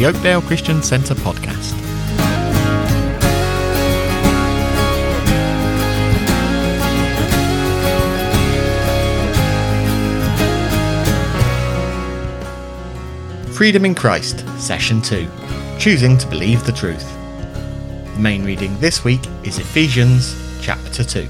the Oakdale Christian Centre podcast. Freedom in Christ, Session 2 Choosing to Believe the Truth. The main reading this week is Ephesians chapter 2.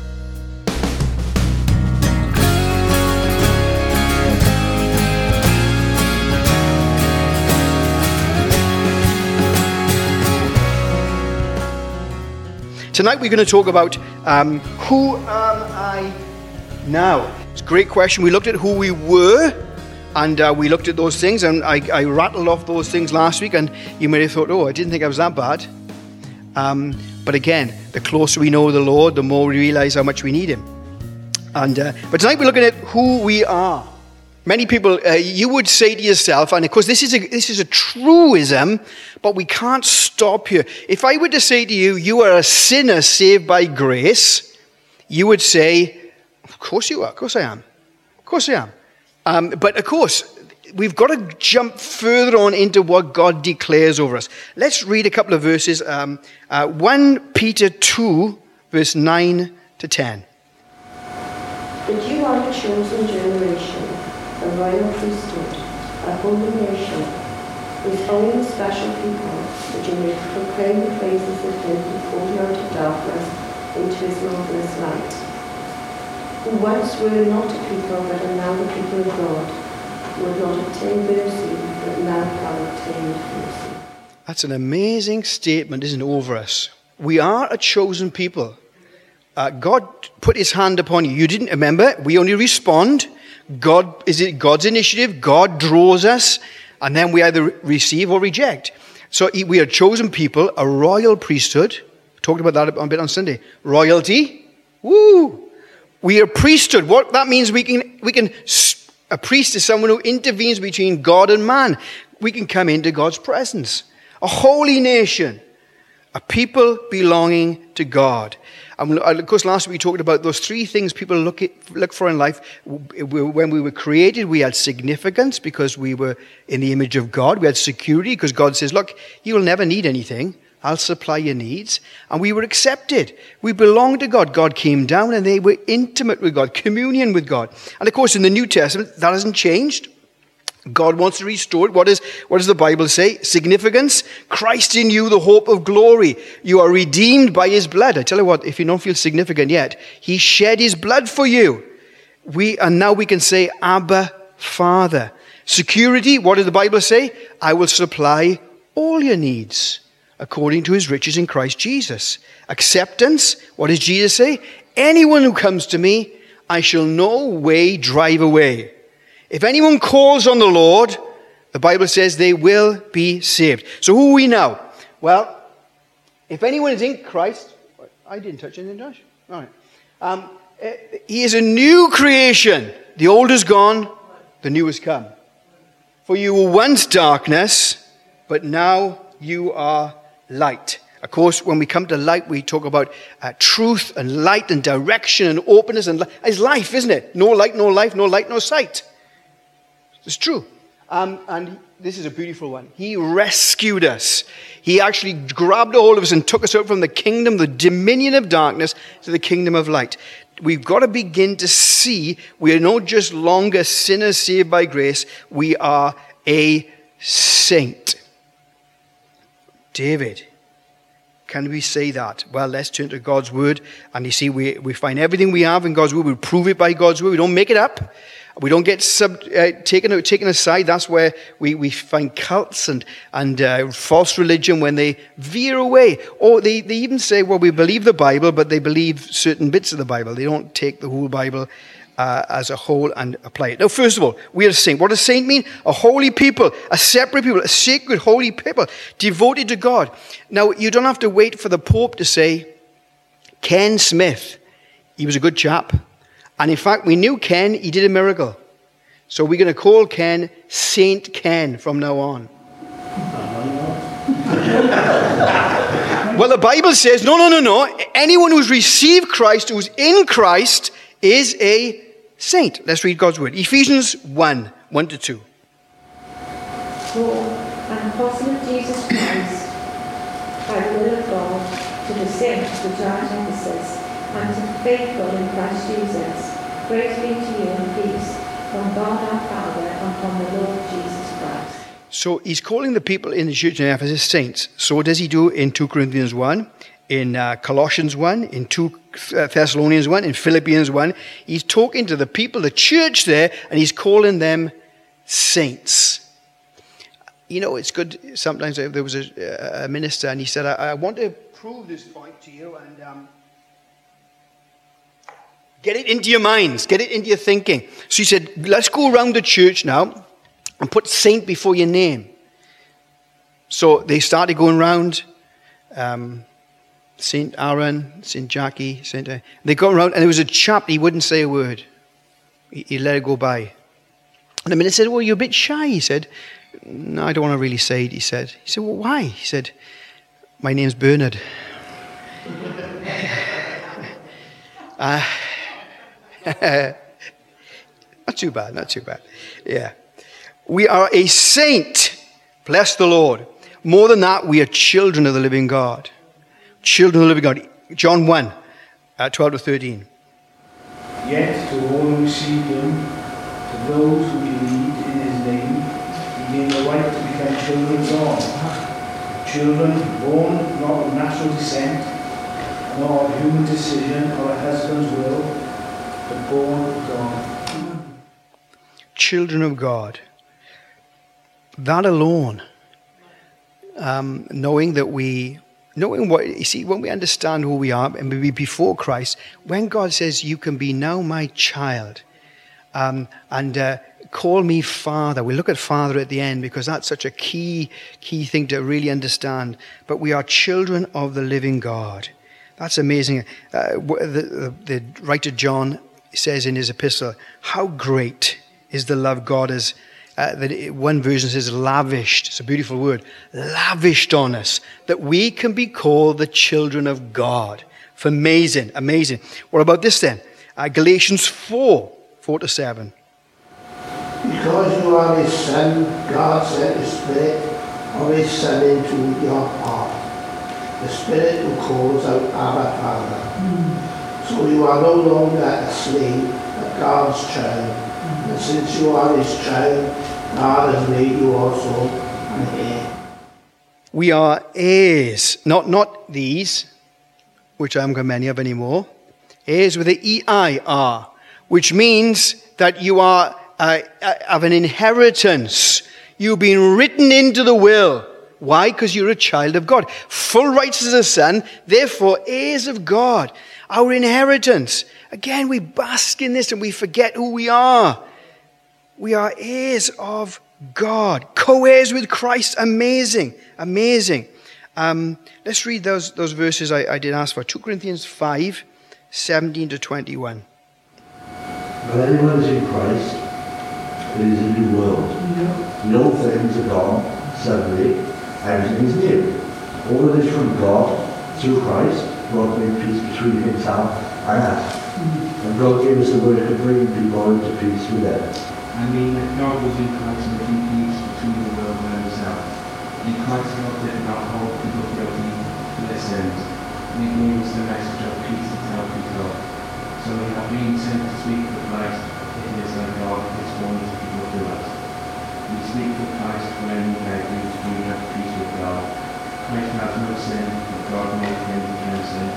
Tonight we're going to talk about um, who am I now? It's a great question. We looked at who we were and uh, we looked at those things and I, I, rattled off those things last week and you may have thought, oh, I didn't think I was that bad. Um, but again, the closer we know the Lord, the more we realize how much we need Him. And uh, But tonight we're looking at who we are. Many people, uh, you would say to yourself, and of course, this is, a, this is a truism, but we can't stop here. If I were to say to you, you are a sinner saved by grace, you would say, Of course you are. Of course I am. Of course I am. Um, but of course, we've got to jump further on into what God declares over us. Let's read a couple of verses. Um, uh, 1 Peter 2, verse 9 to 10. But you are a chosen generation royal priesthood, a holy nation, his own special people, that you may proclaim the praises of him who called you out of darkness into his marvelous light. Who once were not a people, but are now the people of God, who had not obtained mercy, but now have obtained mercy. That's an amazing statement, isn't it, over us? We are a chosen people. Uh, God put his hand upon you. You didn't remember, we only respond. God is it God's initiative? God draws us, and then we either receive or reject. So we are chosen people, a royal priesthood. Talked about that a bit on Sunday. Royalty, woo! We are priesthood. What that means, we can we can. A priest is someone who intervenes between God and man. We can come into God's presence. A holy nation, a people belonging to God. And uh, of course, last week we talked about those three things people look, at, look for in life. When we were created, we had significance because we were in the image of God. We had security because God says, Look, you will never need anything. I'll supply your needs. And we were accepted. We belonged to God. God came down and they were intimate with God, communion with God. And of course, in the New Testament, that hasn't changed. God wants to restore it. What, is, what does the Bible say? Significance? Christ in you, the hope of glory. You are redeemed by his blood. I tell you what, if you don't feel significant yet, he shed his blood for you. We, and now we can say, Abba, Father. Security, what does the Bible say? I will supply all your needs according to his riches in Christ Jesus. Acceptance, what does Jesus say? Anyone who comes to me, I shall no way drive away. If anyone calls on the Lord, the Bible says they will be saved. So who are we now? Well, if anyone is in Christ, I didn't touch anything, Josh. All right. Um, eh, he is a new creation. The old is gone, the new has come. For you were once darkness, but now you are light. Of course, when we come to light, we talk about uh, truth and light and direction and openness and li- life, isn't it? No light, no life, no light, no sight. It's true. Um, and this is a beautiful one. He rescued us. He actually grabbed all of us and took us out from the kingdom, the dominion of darkness, to the kingdom of light. We've got to begin to see we are not just longer sinners saved by grace, we are a saint. David, can we say that? Well, let's turn to God's word. And you see, we, we find everything we have in God's word. We prove it by God's word. We don't make it up. We don't get sub, uh, taken, taken aside. That's where we, we find cults and, and uh, false religion when they veer away. Or they, they even say, well, we believe the Bible, but they believe certain bits of the Bible. They don't take the whole Bible uh, as a whole and apply it. Now, first of all, we are a saint. What does saint mean? A holy people, a separate people, a sacred, holy people, devoted to God. Now, you don't have to wait for the Pope to say, Ken Smith, he was a good chap. And in fact, we knew Ken, he did a miracle. So we're going to call Ken Saint Ken from now on. well, the Bible says no, no, no, no. Anyone who's received Christ, who's in Christ, is a saint. Let's read God's word. Ephesians 1 1 to 2. For an apostle of Jesus Christ, by the will of God, to the saints which are at Ephesus, and to the faithful in Christ Jesus, grace be to you and peace from God our Father and from the Lord Jesus Christ. So he's calling the people in the church in Ephesus saints. So does he do in 2 Corinthians 1 in uh, Colossians 1, in 2 uh, Thessalonians 1, in Philippians 1. He's talking to the people, the church there, and he's calling them saints. You know, it's good. Sometimes there was a, a minister, and he said, I, I, want to prove this point to you and um, get it into your minds, get it into your thinking. So he said, Let's go around the church now and put saint before your name. So they started going around. Um, Saint Aaron, Saint Jackie, Saint. Uh, they go around, and there was a chap. He wouldn't say a word. He, he let it go by. And the minister said, "Well, you're a bit shy." He said, "No, I don't want to really say it." He said. He said, "Well, why?" He said, "My name's Bernard." uh, not too bad. Not too bad. Yeah. We are a saint. Bless the Lord. More than that, we are children of the living God. Children of the living God. John 1, uh, 12 to 13. Yet to all who receive him, to those who believe in his name, he gave the right to become children of God. Children born not of natural descent, nor of human decision or a husband's will, but born of God. Children of God that alone, um, knowing that we, knowing what, you see, when we understand who we are and we before Christ, when God says, You can be now my child, um, and uh, call me Father. We look at Father at the end because that's such a key, key thing to really understand. But we are children of the living God. That's amazing. Uh, the, the, the writer John says in his epistle, How great is the love God has uh, that it, one version says lavished. It's a beautiful word. Lavished on us that we can be called the children of God. For amazing, amazing. What about this then? Uh, Galatians 4 4 to 7. Because you are his son, God sent the Spirit of his Son into your heart. The Spirit who calls out Abba Father. Mm. So you are no longer a slave, but God's child. And since you are his child, God has made you also an heir. We are heirs, not, not these, which I haven't got many of anymore. Heirs with the E-I-R, which means that you are uh, uh, of an inheritance. You've been written into the will. Why? Because you're a child of God. Full rights as a son, therefore heirs of God. Our inheritance. Again, we bask in this and we forget who we are. We are heirs of God, co heirs with Christ. Amazing, amazing. Um, let's read those, those verses I, I, did ask for 2 Corinthians 5 17 to 21. But anyone is in Christ, it is a new world. Yeah. The old things are gone, suddenly, everything is new. All of this from God, through Christ, God made peace between himself and us. Mm-hmm. And God gave us the word to bring people into peace with them. I mean that God was in Christ making peace between the world and himself. In Christ God did not hold people guilty sins, and he gave us the message of peace tell God. So we have been sent to speak for Christ, it is that God is wanting people to us. We speak for Christ when we beg you to bring us peace with God. Christ has no sin, but God made him without sin,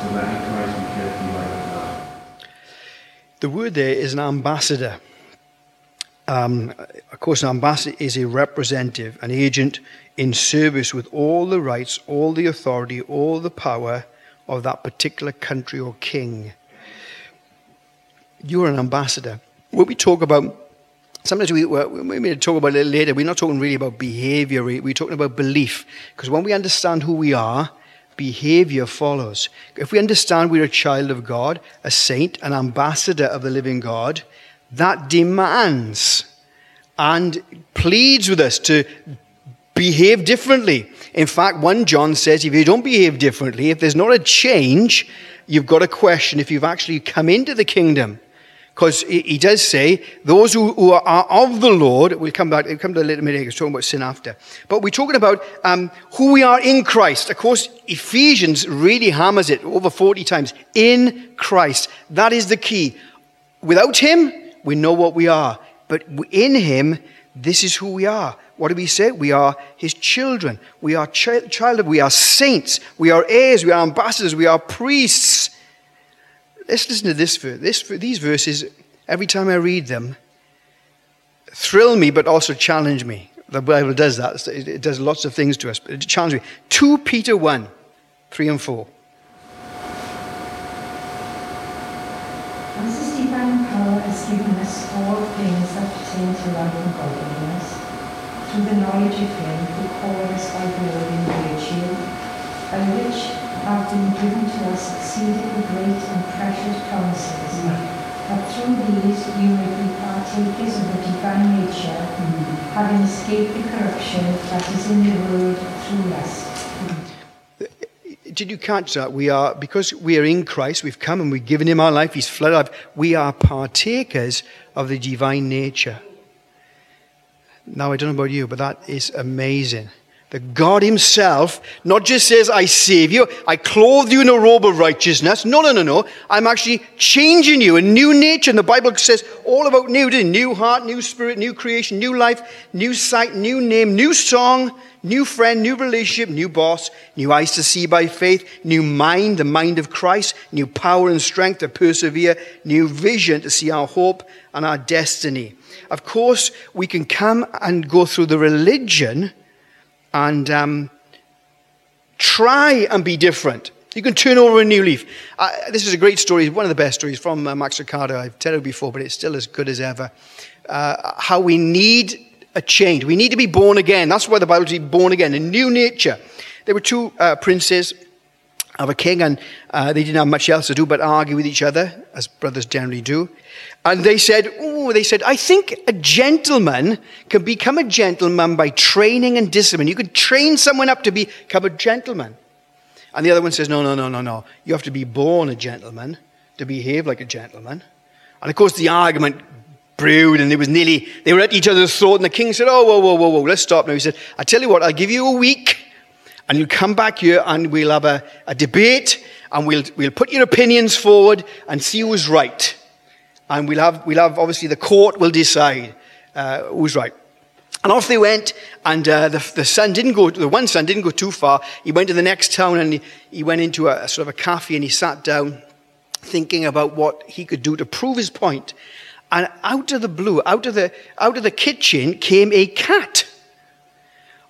so that in Christ we could be like God. The word there is an ambassador. Um, of course, an ambassador is a representative, an agent in service with all the rights, all the authority, all the power of that particular country or king. You're an ambassador. When we talk about, sometimes we, we may talk about it later, we're not talking really about behavior, we're talking about belief. Because when we understand who we are, behavior follows. If we understand we're a child of God, a saint, an ambassador of the living God, that demands and pleads with us to behave differently. In fact, 1 John says if you don't behave differently, if there's not a change, you've got a question if you've actually come into the kingdom. Because he, does say, those who, who are of the Lord, we'll come back, we'll come to a little minute, He's talking about sin after. But we're talking about um, who we are in Christ. Of course, Ephesians really hammers it over 40 times. In Christ. That is the key. Without him, we know what we are. But in him, this is who we are. What do we say? We are his children. We are ch-. We are saints. We are heirs. We are ambassadors. We are priests. Let's listen to this. This, these verses, every time I read them, thrill me but also challenge me. The Bible does that. It does lots of things to us, but it challenges me. 2 Peter 1, 3 and 4. As his divine power has given us all things that pertain to life and godliness, through the knowledge of him who called us by glory and virtue, by which have been given to us exceedingly great and precious promises, that through these you may be partakers of the divine nature, having escaped the corruption that is in the world through lust. Did you catch that? We are, because we are in Christ, we've come and we've given him our life, he's flooded life, we are partakers of the divine nature. Now, I don't know about you, but that is amazing. That God Himself not just says, I save you, I clothe you in a robe of righteousness. No, no, no, no. I'm actually changing you, a new nature. And the Bible says all about new, new heart, new spirit, new creation, new life, new sight, new name, new song, new friend, new relationship, new boss, new eyes to see by faith, new mind, the mind of Christ, new power and strength to persevere, new vision to see our hope and our destiny. Of course, we can come and go through the religion and um, try and be different. You can turn over a new leaf. Uh, this is a great story, one of the best stories from uh, Max Lucado. I've told it before, but it's still as good as ever. Uh, how we need a change. We need to be born again. That's why the Bible says born again, a new nature. There were two uh, princes of a king, and uh, they didn't have much else to do but argue with each other, as brothers generally do. And they said, oh, they said, I think a gentleman can become a gentleman by training and discipline. You can train someone up to become a gentleman. And the other one says, no, no, no, no, no. You have to be born a gentleman to behave like a gentleman. And of course, the argument brewed and it was nearly, they were at each other's throat. And the king said, oh, whoa, whoa, whoa, whoa, let's stop now. He said, I tell you what, I'll give you a week and you'll come back here and we'll have a, a debate and we'll, we'll put your opinions forward and see who's right. And we'll have, we'll have obviously, the court will decide uh, who's right. And off they went, and uh, the, the son didn't go, the one son didn't go too far. He went to the next town and he, he went into a, a sort of a cafe and he sat down thinking about what he could do to prove his point. And out of the blue, out of the, out of the kitchen came a cat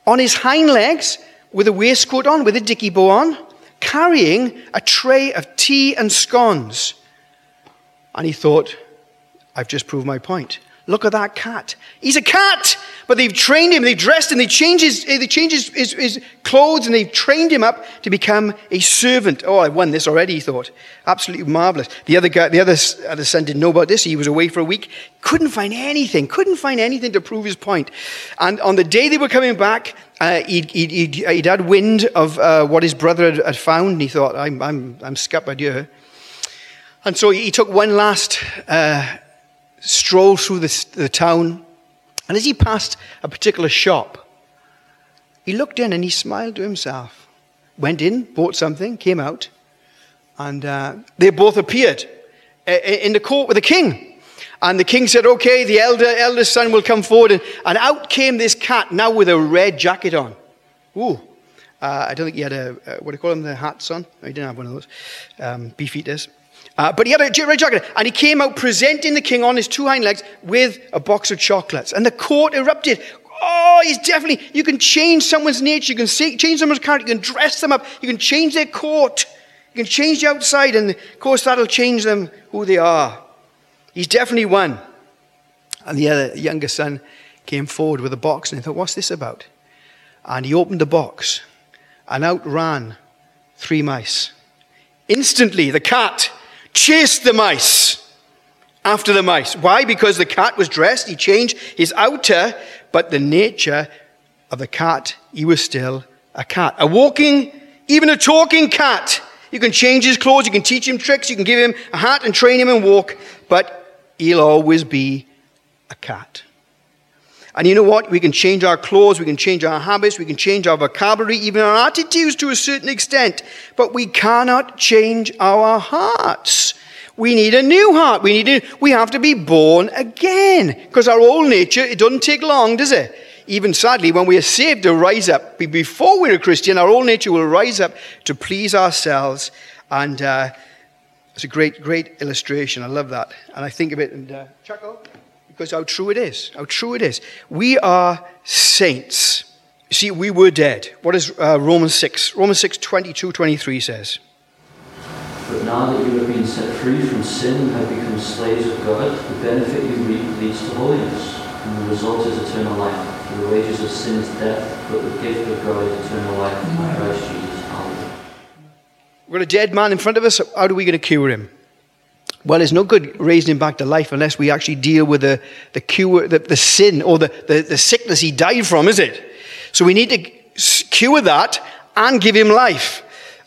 on his hind legs with a waistcoat on, with a dicky bow on, carrying a tray of tea and scones. And he thought, I've just proved my point. Look at that cat. He's a cat, but they've trained him, they've dressed him, they changed his, they his, his, his, clothes, and they've trained him up to become a servant. Oh, I won this already, he thought. Absolutely marvelous. The other guy, the other, other son didn't know about this. He was away for a week, couldn't find anything, couldn't find anything to prove his point. And on the day they were coming back, uh, he'd, he'd, he'd, he'd, had wind of uh, what his brother had, had, found, and he thought, I'm, I'm, I'm scuppered here. And so he took one last uh, stroll through the, the town. And as he passed a particular shop, he looked in and he smiled to himself. Went in, bought something, came out, and uh, they both appeared uh, in the court with the king. And the king said, Okay, the elder, eldest son will come forward. And, and out came this cat, now with a red jacket on. Ooh. Uh, I don't think he had a, uh, what do you call them, the hats on? No, he didn't have one of those. Um, beef eaters. Uh, but he had a red jacket, and he came out presenting the king on his two hind legs with a box of chocolates. And the court erupted. Oh, he's definitely, you can change someone's nature, you can change someone's character, you can dress them up, you can change their court, you can change the outside, and of course that'll change them who they are. He's definitely won. And the other younger son came forward with a box, and he thought, what's this about? And he opened the box, and out ran three mice. Instantly, the cat chased the mice after the mice. Why? Because the cat was dressed, he changed his outer, but the nature of the cat, he was still a cat. A walking, even a talking cat. You can change his clothes, you can teach him tricks, you can give him a hat and train him and walk, but he'll always be a cat. And you know what? We can change our clothes, we can change our habits, we can change our vocabulary, even our attitudes to a certain extent, but we cannot change our hearts. We need a new heart. We need we have to be born again. Because our old nature, it doesn't take long, does it? Even sadly, when we are saved to rise up, before we're a Christian, our old nature will rise up to please ourselves. And uh, it's a great, great illustration. I love that. And I think of it and uh, chuckle because how true it is. How true it is. We are saints. See, we were dead. What does uh, Romans 6, Romans 6, 22, 23 says? But now that you have been set free from sin and have become slaves of God, the benefit you reap leads to holiness, and the result is eternal life. The wages of sin is death, but the gift of God is eternal life in Christ Jesus. We've got a dead man in front of us. How are we going to cure him? Well, it's no good raising him back to life unless we actually deal with the, the cure, the, the sin or the, the, the sickness he died from, is it? So we need to cure that and give him life.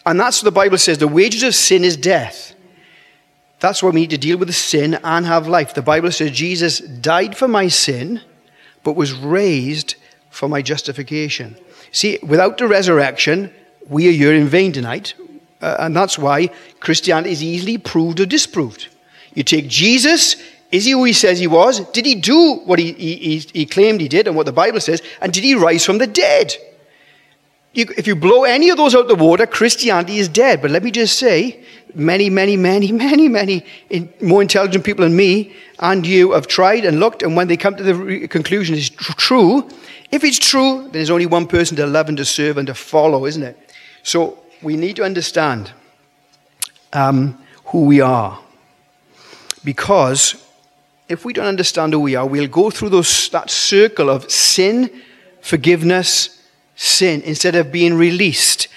And that's what the Bible says the wages of sin is death. That's why we need to deal with the sin and have life. The Bible says Jesus died for my sin, but was raised for my justification. See, without the resurrection, we are here in vain tonight. Uh, and that's why Christianity is easily proved or disproved. You take Jesus, is he who he says he was? Did he do what he, he, he claimed he did and what the Bible says? And did he rise from the dead? You, if you blow any of those out the water, Christianity is dead. But let me just say, many, many, many, many, many in, more intelligent people than me and you have tried and looked, and when they come to the re- conclusion it's tr- true, if it's true, then there's only one person to love and to serve and to follow, isn't it? So we need to understand um, who we are. Because if we don't understand who we are, we'll go through those, that circle of sin, forgiveness, sin instead of being released.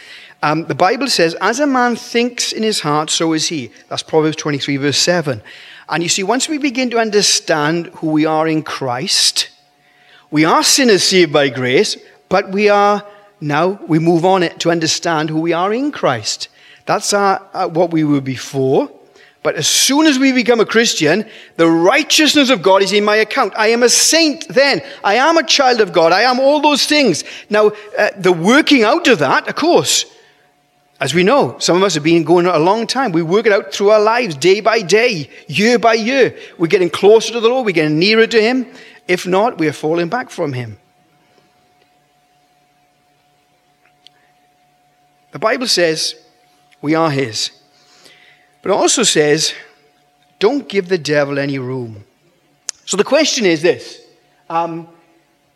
Um, the Bible says, as a man thinks in his heart, so is he. That's Proverbs 23, verse 7. And you see, once we begin to understand who we are in Christ, we are sinners saved by grace, but we are now, we move on to understand who we are in Christ. That's our, uh, what we were before. But as soon as we become a Christian, the righteousness of God is in my account. I am a saint then. I am a child of God. I am all those things. Now, uh, the working out of that, of course, as we know, some of us have been going on a long time. We work it out through our lives, day by day, year by year. We're getting closer to the Lord. We're getting nearer to Him. If not, we are falling back from Him. The Bible says we are His. But it also says, don't give the devil any room. So the question is this. Um,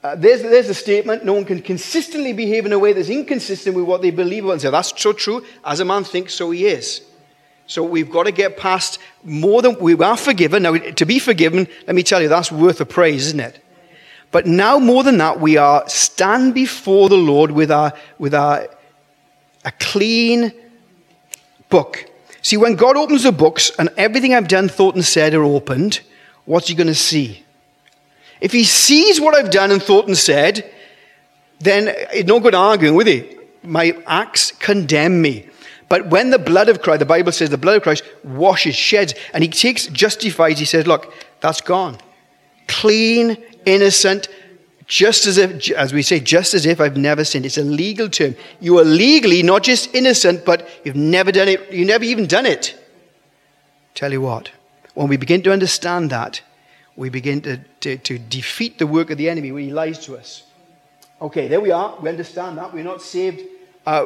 uh, there's, there's a statement no one can consistently behave in a way that's inconsistent with what they believe and say that's so true as a man thinks so he is so we've got to get past more than we are forgiven now to be forgiven let me tell you that's worth a praise isn't it but now more than that we are stand before the lord with our with our a clean book See, when God opens the books and everything I've done, thought, and said are opened, what's he going to see? If he sees what I've done and thought and said, then it's no good arguing with it. My acts condemn me. But when the blood of Christ, the Bible says the blood of Christ washes, sheds, and he takes, justifies, he says, look, that's gone. Clean, innocent, just as if, as we say, just as if I've never sinned. It's a legal term. You are legally not just innocent, but you've never done it. You've never even done it. Tell you what, when we begin to understand that, we begin to, to, to defeat the work of the enemy when he lies to us. Okay, there we are. We understand that. We're not saved uh,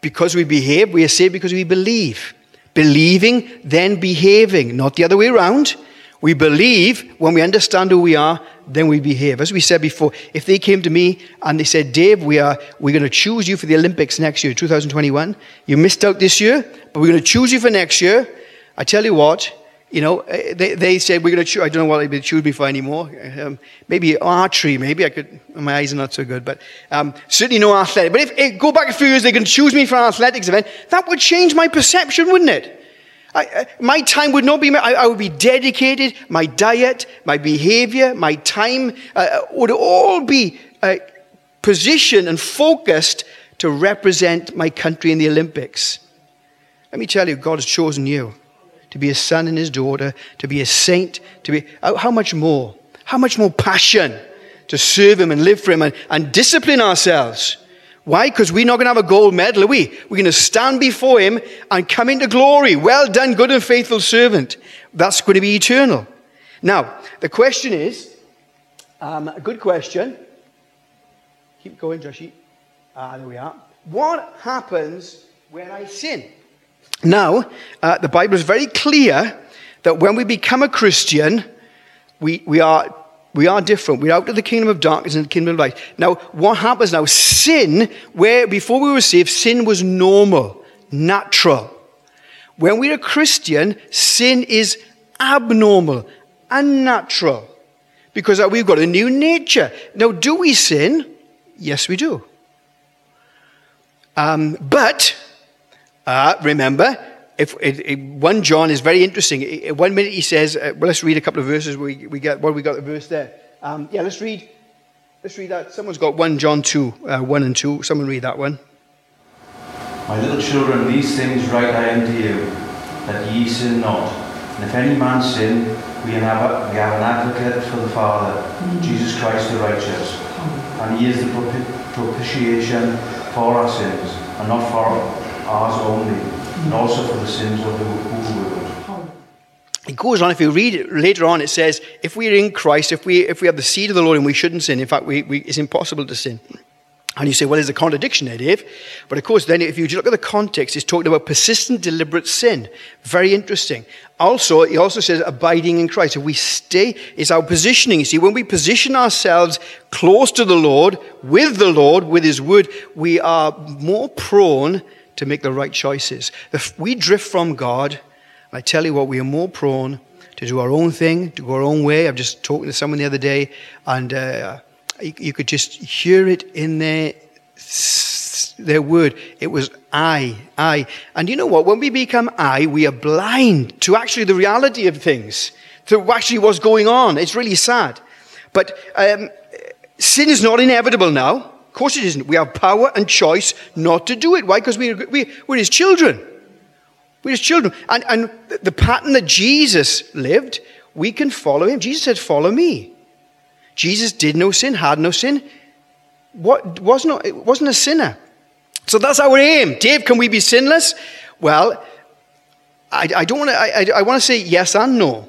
because we behave. We are saved because we believe. Believing, then behaving, not the other way around. We believe when we understand who we are, then we behave. As we said before, if they came to me and they said, Dave, we are, we're going to choose you for the Olympics next year, 2021. You missed out this year, but we're going to choose you for next year. I tell you what, you know, eh, they, they said, we're going to choose, I don't know what they choose me for anymore. Um, maybe archery, maybe I could, my eyes are not so good, but um, certainly no athletic. But if, if, go back a few years, they can choose me for an athletics event, that would change my perception, wouldn't it? I, my time would not be, I, I, would be dedicated, my diet, my behavior, my time uh, uh, would all be uh, positioned and focused to represent my country in the Olympics. Let me tell you, God has chosen you. to be his son and his daughter, to be a saint, to be, how how much more? How much more passion to serve him and live for him and, and discipline ourselves? Why? Because we're not going to have a gold medal, are we? We're going to stand before him and come into glory. Well done, good and faithful servant. That's going to be eternal. Now, the question is, um, a good question. Keep going, Joshi. Ah, there we are. What happens when I sin? Now, uh, the Bible is very clear that when we become a Christian, we, we, are, we are different. We're out of the kingdom of darkness and the kingdom of light. Now, what happens now? Sin, where before we were saved, sin was normal, natural. When we're a Christian, sin is abnormal, unnatural, because we've got a new nature. Now, do we sin? Yes, we do. Um, but uh, remember, if, 1 John is very interesting. One minute he says, uh, well, let's read a couple of verses. We, we get, well, we got the verse there. Um, yeah, let's read. Let's read that. Someone's got 1 John 2, uh, 1 and 2. Someone read that one. My little children, these things write I unto you, that ye sin not. And if any man sin, we have, we have an advocate for the Father, mm. Jesus Christ the righteous. And he is the propitiation for our sins, and not for ours only, and also for the sins of the world. It goes on, if you read it later on, it says, if we're in Christ, if we, if we have the seed of the Lord and we shouldn't sin, in fact, we, we, it's impossible to sin. And you say, well, there's a contradiction there, Dave. But of course, then if you look at the context, it's talking about persistent, deliberate sin. Very interesting. Also, he also says abiding in Christ. If we stay, it's our positioning. You see, when we position ourselves close to the Lord, with the Lord, with his word, we are more prone to make the right choices. If we drift from God, I tell you what, we are more prone to do our own thing, to go our own way. I'm just talking to someone the other day, and uh, you, you could just hear it in their, their word. It was I, I. And you know what? When we become I, we are blind to actually the reality of things, to actually what's going on. It's really sad. But um, sin is not inevitable now. Of course it isn't. We have power and choice not to do it. Why? Because we, we, we're his children. We're his children. And, and the pattern that Jesus lived, we can follow him. Jesus said, Follow me. Jesus did no sin, had no sin, what, was not, wasn't a sinner. So that's our aim. Dave, can we be sinless? Well, I, I don't want to, I, I want to say yes and no.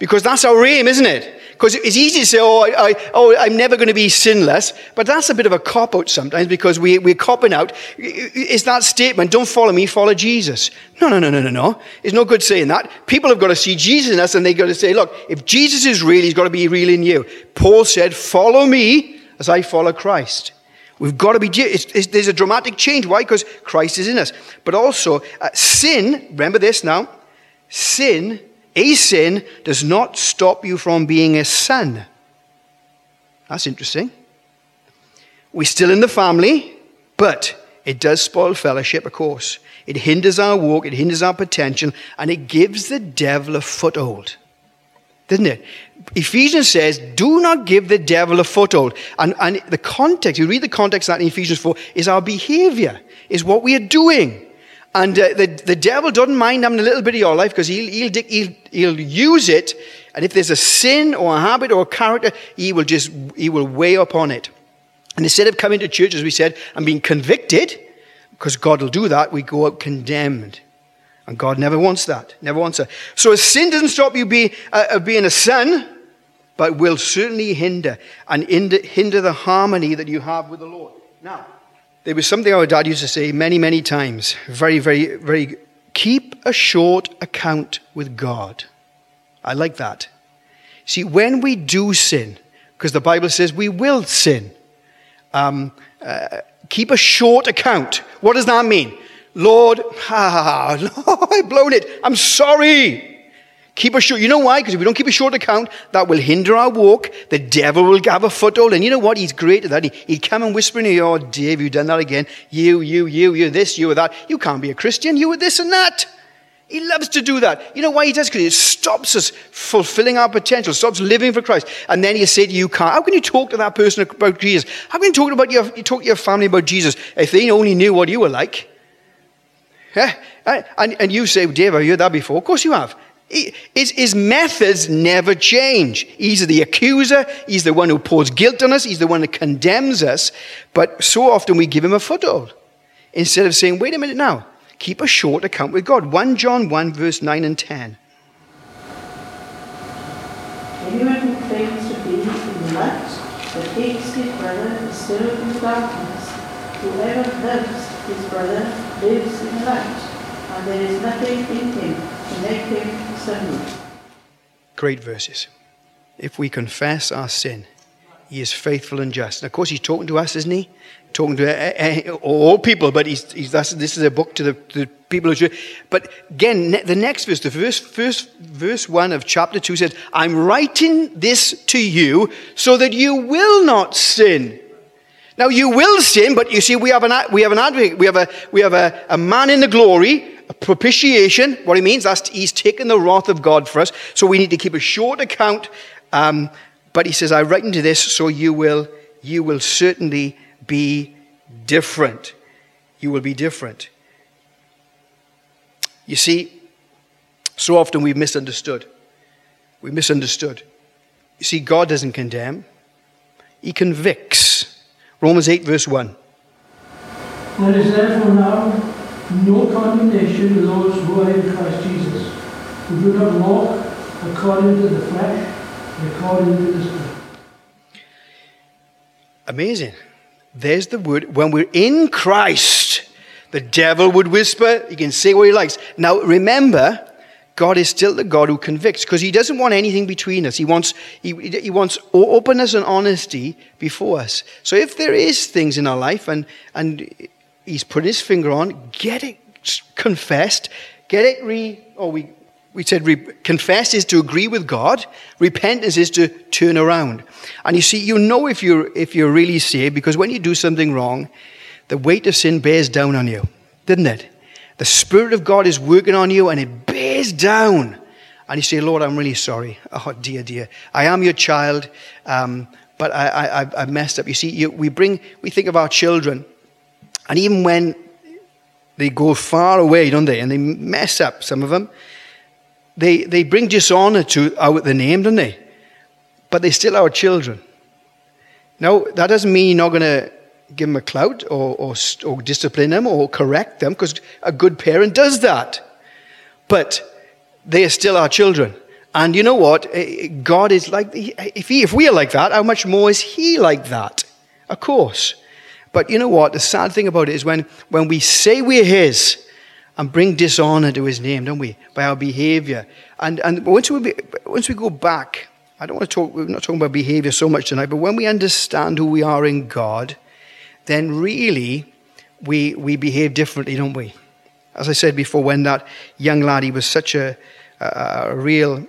Because that's our aim, isn't it? Because it's easy to say, oh, I, oh I'm never going to be sinless. But that's a bit of a cop out sometimes because we, we're copping out. Is that statement, don't follow me, follow Jesus. No, no, no, no, no, no. It's no good saying that. People have got to see Jesus in us and they've got to say, look, if Jesus is real, he's got to be real in you. Paul said, follow me as I follow Christ. We've got to be, it's, it's, there's a dramatic change. Why? Because Christ is in us. But also, uh, sin, remember this now, sin a sin does not stop you from being a son. That's interesting. We're still in the family, but it does spoil fellowship, of course. It hinders our walk, it hinders our potential, and it gives the devil a foothold. Doesn't it? Ephesians says, do not give the devil a foothold. And, and the context, you read the context that in Ephesians 4, is our behavior, is what we are doing. And uh, the, the devil doesn't mind having a little bit of your life because he'll, he'll, he'll, he'll use it. And if there's a sin or a habit or a character, he will just he will weigh upon it. And instead of coming to church, as we said, and being convicted, because God will do that, we go out condemned. And God never wants that. Never wants that. So a sin doesn't stop you be, uh, being a son, but will certainly hinder and hinder the harmony that you have with the Lord. Now, there was something our dad used to say many, many times. Very, very, very. Keep a short account with God. I like that. See, when we do sin, because the Bible says we will sin, um, uh, keep a short account. What does that mean? Lord, ah, Lord, I've blown it. I'm sorry. Keep a short, you know why? Because if we don't keep a short account, that will hinder our walk. The devil will have a foothold. And you know what? He's great at that. He, he'd come and whisper in your ear, oh, Dave, you've done that again. You, you, you, you, this, you, that. You can't be a Christian. You were this and that. He loves to do that. You know why he does? Because it stops us fulfilling our potential, stops living for Christ. And then you say to you, can't. How can you talk to that person about Jesus? How can you talk about your, you talk to your family about Jesus if they only knew what you were like? Yeah? And, and you say, Dave, have you heard that before? Of course you have. His, his methods never change. He's the accuser. He's the one who pours guilt on us. He's the one that condemns us. But so often we give him a foothold instead of saying, wait a minute now, keep a short account with God. 1 John 1, verse 9 and 10. Anyone who claims to be in the light but hates his brother is still in darkness. Whoever loves his brother lives in the light, and there is nothing in him to make him stumble. Great verses. If we confess our sin, he is faithful and just. And of course, he's talking to us, isn't he? Talking to uh, uh, all people, but he's, he's, this is a book to the, to the people. But again, the next verse, the first, verse 1 of chapter 2 says, I'm writing this to you so that you will not sin. Now, you will sin, but you see, we have an, we have an advocate. We have, a, we have a, a man in the glory, propitiation. What he means, that's he's taken the wrath of God for us. So we need to keep a short account. Um, but he says, I write into this so you will, you will certainly be different. You will be different. You see, so often we've misunderstood. We misunderstood. You see, God doesn't condemn, He convicts. Romans 8, verse 1. There is therefore now no condemnation to those who are in Christ Jesus, who do not walk according to the flesh, but according to the Spirit. Amazing. There's the word. When we're in Christ, the devil would whisper, he can say what he likes. Now, remember, God is still the God who convicts because he doesn't want anything between us. He wants, he, he wants openness and honesty before us. So if there is things in our life and, and he's put his finger on, get it confessed, get it re, or we, we said re, confess is to agree with God. Repentance is to turn around. And you see, you know if you're, if you're really saved because when you do something wrong, the weight of sin bears down on you, didn't it? The Spirit of God is working on you and it bears down. And you say, Lord, I'm really sorry. Oh, dear, dear. I am your child, um, but I, I, I've messed up. You see, you, we bring, we think of our children, and even when they go far away, don't they, and they mess up, some of them, they, they bring dishonor to our, the name, don't they? But they're still our children. Now, that doesn't mean you're not going to give them a clout or, or, or discipline them or correct them, because a good parent does that. But they are still our children. And you know what? God is like, if, he, if we are like that, how much more is He like that? Of course. But you know what? The sad thing about it is when, when we say we're His and bring dishonor to His name, don't we? By our behavior. And, and once, we, be- once we go back, I don't want to talk, we're not talking about behavior so much tonight, but when we understand who we are in God, then really we, we behave differently, don't we? As I said before, when that young lad, he was such a, a, a real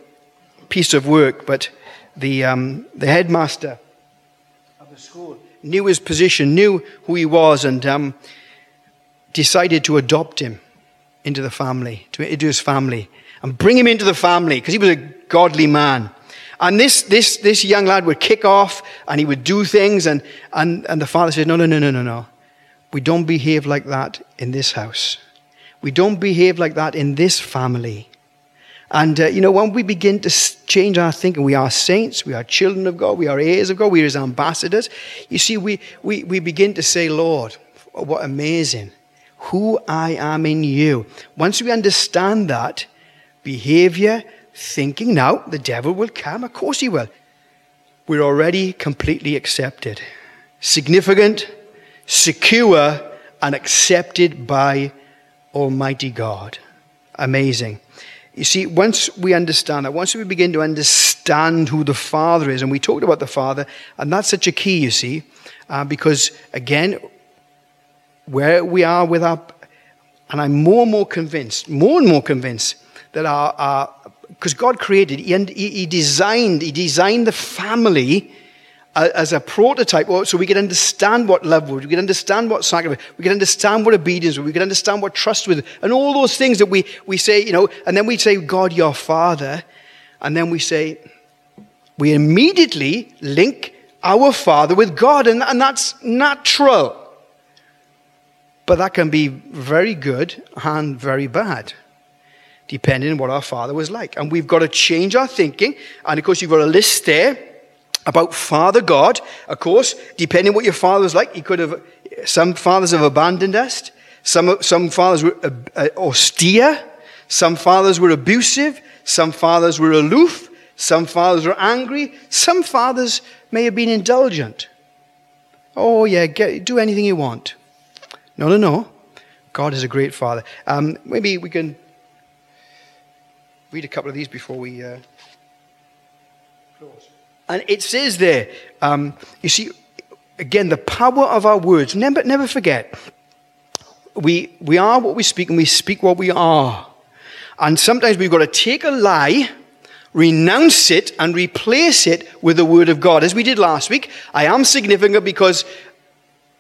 piece of work, but the, um, the headmaster of the school knew his position, knew who he was, and um, decided to adopt him into the family, to, into his family, and bring him into the family because he was a godly man. And this, this, this young lad would kick off and he would do things, and, and, and the father said, No, no, no, no, no, no. We don't behave like that in this house. We don't behave like that in this family. And, uh, you know, when we begin to change our thinking, we are saints, we are children of God, we are heirs of God, we are his ambassadors. You see, we, we, we begin to say, Lord, what amazing, who I am in you. Once we understand that, behavior, thinking, now the devil will come, of course he will. We're already completely accepted, significant, secure, and accepted by Almighty God. Amazing. You see, once we understand that, once we begin to understand who the Father is, and we talked about the Father, and that's such a key, you see, uh, because again, where we are with our, and I'm more and more convinced, more and more convinced that our, because God created, he, he designed, He designed the family as a prototype, so we could understand what love was, we could understand what sacrifice, we could understand what obedience was, we could understand what trust was, and all those things that we, we say, you know, and then we say, God, your Father, and then we say, we immediately link our Father with God, and, and that's natural. But that can be very good and very bad, depending on what our father was like. And we've got to change our thinking. And of course, you've got a list there about Father God. Of course, depending what your father was like, he could have, some fathers have abandoned us. Some, some fathers were uh, uh, austere. Some fathers were abusive. Some fathers were aloof. Some fathers were angry. Some fathers may have been indulgent. Oh, yeah, get, do anything you want. No, no, no. God is a great father. Um, maybe we can read a couple of these before we uh, close. And it says there, um, you see, again, the power of our words. Never, never forget, we, we are what we speak and we speak what we are. And sometimes we've got to take a lie, renounce it, and replace it with the word of God. As we did last week, I am significant because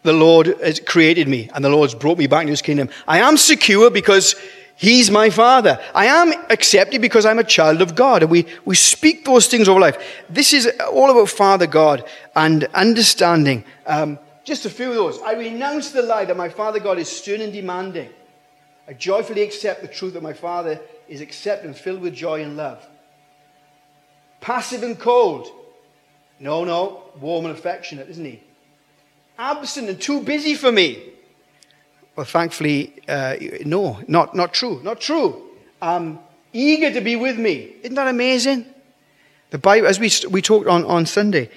the Lord has created me and the Lord's brought me back into his kingdom. I am secure because he's my father. I am accepted because I'm a child of God. And we, we speak those things over life. This is all about Father God and understanding. Um, just a few of those. I renounce the lie that my Father God is stern and demanding. I joyfully accept the truth that my Father is accepted and filled with joy and love. Passive and cold. No, no, warm and affectionate, isn't he? Absent and too busy for me. Well, thankfully, uh, no, not, not true. Not true. Um, eager to be with me. Isn't that amazing? The Bible, as we, we talked on, on Sunday,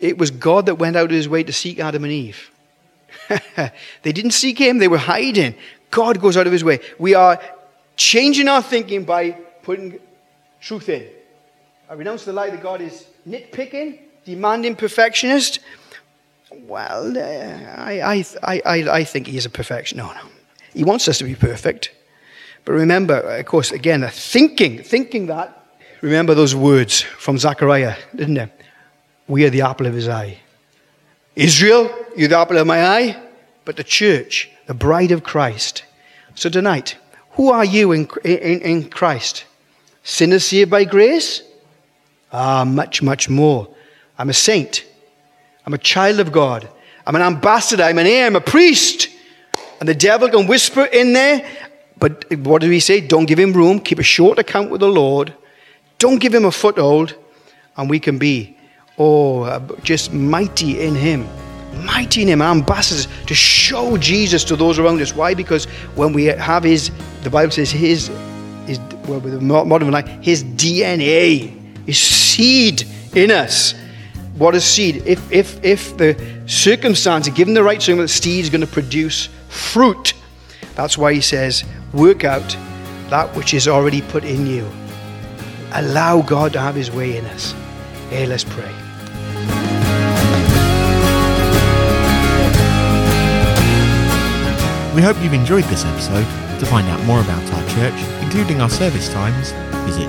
it was God that went out of his way to seek Adam and Eve. they didn't seek him, they were hiding. God goes out of his way. We are changing our thinking by putting truth in. I renounce the lie that God is nitpicking, demanding perfectionist. Well, uh, I, I, I, I think he is a perfectionist. No, no. He wants us to be perfect. But remember, of course, again, thinking, thinking that, remember those words from Zechariah, didn't they? We are the apple of his eye. Israel, you're the apple of my eye, but the church, the bride of Christ. So tonight, who are you in, in, in Christ? Sinners saved by grace? Ah, much, much more. I'm a saint. I'm a child of God. I'm an ambassador. I'm an heir. I'm a priest. And the devil can whisper in there, but what do we say? Don't give him room. Keep a short account with the Lord. Don't give him a foothold, and we can be, oh, uh, just mighty in him mighty in him, ambassadors to show Jesus to those around us. Why? Because when we have his, the Bible says his, his well, with modern life, his DNA, his seed in us. What is seed? If, if, if the circumstance, given the right circumstance, the seed is going to produce fruit. That's why he says, work out that which is already put in you. Allow God to have his way in us. Hey, let's pray. We hope you've enjoyed this episode. To find out more about our church, including our service times, visit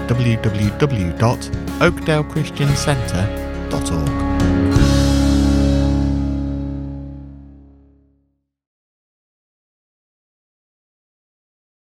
www.oakdalechristiancentre.org.